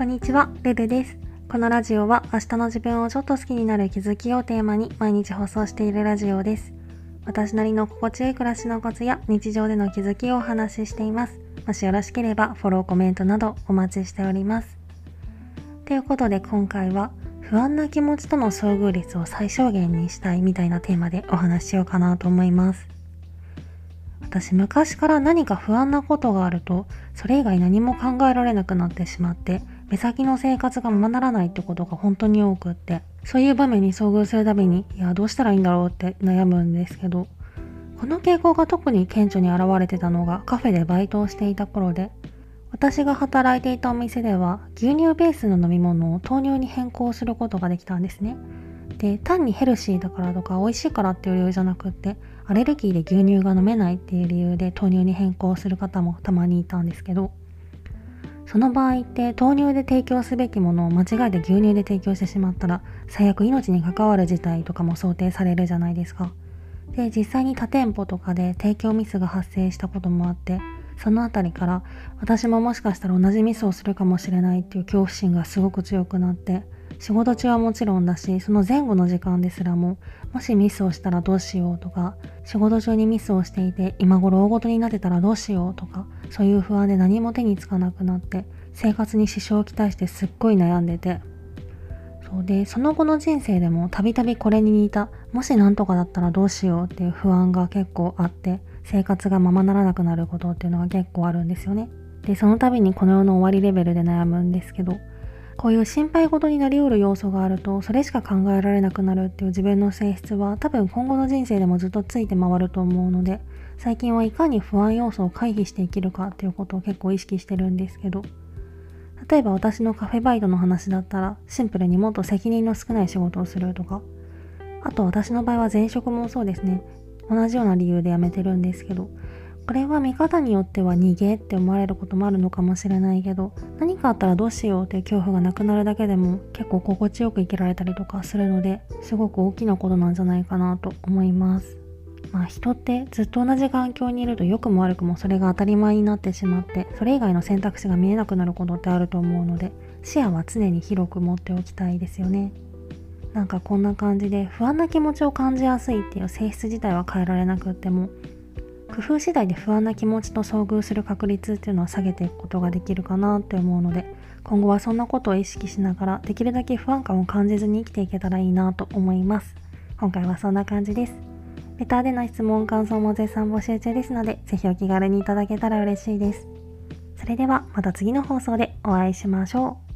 こんにちは、ルルです。このラジオは明日の自分をちょっと好きになる気づきをテーマに毎日放送しているラジオです。私なりの心地よい暮らしのコツや日常での気づきをお話ししています。もしよろしければフォロー、コメントなどお待ちしております。ということで今回は不安な気持ちとの遭遇率を最小限にしたいみたいなテーマでお話ししようかなと思います。私昔から何か不安なことがあるとそれ以外何も考えられなくなってしまって目先の生活がままならないってことが本当に多くってそういう場面に遭遇するたびにいやどうしたらいいんだろうって悩むんですけどこの傾向が特に顕著に現れてたのがカフェでバイトをしていた頃で私が働いていたお店では牛乳ベースの飲み物を豆乳に変更することができたんですね。で単にヘルシーだからとか美味しいからっていう理由じゃなくってアレルギーで牛乳が飲めないっていう理由で豆乳に変更する方もたまにいたんですけどその場合って豆乳で提供すべきものを間違えて牛乳で提供してしまったら最悪命に関わる事態とかも想定されるじゃないですか。で実際に他店舗とかで提供ミスが発生したこともあってその辺りから私ももしかしたら同じミスをするかもしれないっていう恐怖心がすごく強くなって仕事中はもちろんだしその前後の時間ですらももしミスをしたらどうしようとか仕事中にミスをしていて今頃大ごとになってたらどうしようとかそういう不安で何も手につかなくなって生活に支障をきたしてすっごい悩んでて。そうでその後の人生でもたびたびこれに似たもし何とかだったらどうしようっていう不安が結構あって生活がままならなくなることっていうのが結構あるんですよね。でその度にこの世の終わりレベルで悩むんですけどこういう心配事になりうる要素があるとそれしか考えられなくなるっていう自分の性質は多分今後の人生でもずっとついて回ると思うので最近はいかに不安要素を回避していけるかっていうことを結構意識してるんですけど例えば私のカフェバイトの話だったらシンプルにもっと責任の少ない仕事をするとかあと私の場合は前職もそうですね。同じような理由で辞めてるんですけどこれは見方によっては逃げって思われることもあるのかもしれないけど何かあったらどうしようって恐怖がなくなるだけでも結構心地よく生きられたりとかするのですごく大きなことなんじゃないかなと思います。まあ人ってずっと同じ環境にいると良くも悪くもそれが当たり前になってしまってそれ以外の選択肢が見えなくなることってあると思うので視野は常に広く持っておきたいですよね。なんかこんな感じで不安な気持ちを感じやすいっていう性質自体は変えられなくっても工夫次第で不安な気持ちと遭遇する確率っていうのは下げていくことができるかなって思うので今後はそんなことを意識しながらできるだけ不安感を感じずに生きていけたらいいなと思います。今回はそんな感じです。レターでの質問感想も絶賛募集中ですのでぜひお気軽にいただけたら嬉しいです。それではまた次の放送でお会いしましょう。